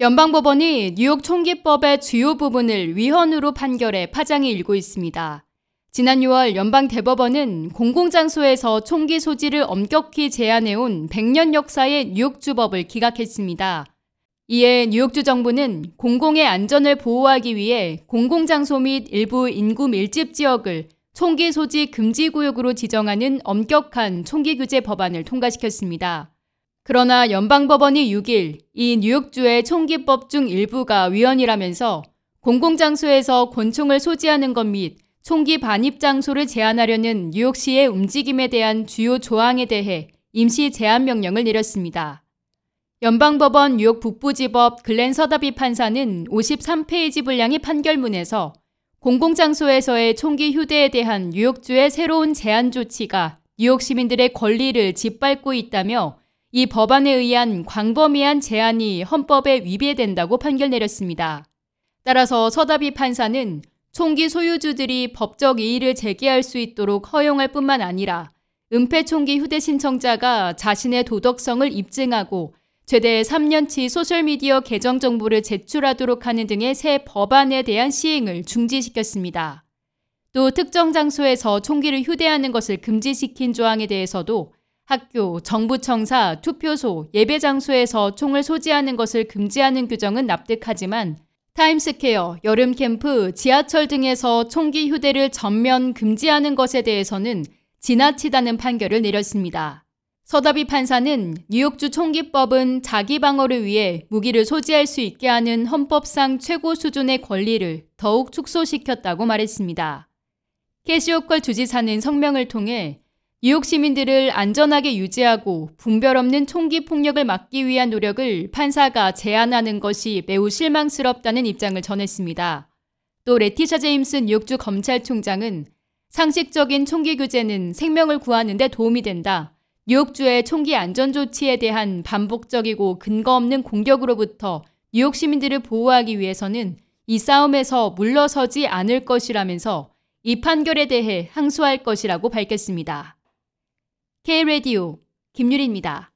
연방법원이 뉴욕 총기법의 주요 부분을 위헌으로 판결해 파장이 일고 있습니다. 지난 6월 연방 대법원은 공공장소에서 총기 소지를 엄격히 제한해온 100년 역사의 뉴욕주법을 기각했습니다. 이에 뉴욕주 정부는 공공의 안전을 보호하기 위해 공공장소 및 일부 인구 밀집 지역을 총기 소지 금지 구역으로 지정하는 엄격한 총기 규제 법안을 통과시켰습니다. 그러나 연방법원이 6일 이 뉴욕주의 총기법 중 일부가 위헌이라면서 공공장소에서 권총을 소지하는 것 및 총기 반입 장소를 제한하려는 뉴욕시의 움직임에 대한 주요 조항에 대해 임시 제한 명령을 내렸습니다. 연방법원 뉴욕 북부지법 글렌 서다비 판사는 53페이지 분량의 판결문에서 공공장소에서의 총기 휴대에 대한 뉴욕주의 새로운 제한 조치가 뉴욕 시민들의 권리를 짓밟고 있다며 이 법안에 의한 광범위한 제한이 헌법에 위배된다고 판결 내렸습니다. 따라서 서다비 판사는 총기 소유주들이 법적 이의를 제기할 수 있도록 허용할 뿐만 아니라 은폐 총기 휴대 신청자가 자신의 도덕성을 입증하고 최대 3년치 소셜미디어 계정 정보를 제출하도록 하는 등의 새 법안에 대한 시행을 중지시켰습니다. 또 특정 장소에서 총기를 휴대하는 것을 금지시킨 조항에 대해서도 학교, 정부청사, 투표소, 예배 장소에서 총을 소지하는 것을 금지하는 규정은 납득하지만 타임스퀘어, 여름 캠프, 지하철 등에서 총기 휴대를 전면 금지하는 것에 대해서는 지나치다는 판결을 내렸습니다. 서다비 판사는 뉴욕주 총기법은 자기 방어를 위해 무기를 소지할 수 있게 하는 헌법상 최고 수준의 권리를 더욱 축소시켰다고 말했습니다. 캐시오컬 주지사는 성명을 통해 뉴욕 시민들을 안전하게 유지하고 분별 없는 총기 폭력을 막기 위한 노력을 판사가 제안하는 것이 매우 실망스럽다는 입장을 전했습니다. 또 레티샤 제임스 뉴욕주 검찰총장은 상식적인 총기 규제는 생명을 구하는 데 도움이 된다. 뉴욕주의 총기 안전 조치에 대한 반복적이고 근거 없는 공격으로부터 뉴욕 시민들을 보호하기 위해서는 이 싸움에서 물러서지 않을 것이라면서 이 판결에 대해 항소할 것이라고 밝혔습니다. K-Radio 김유리입니다.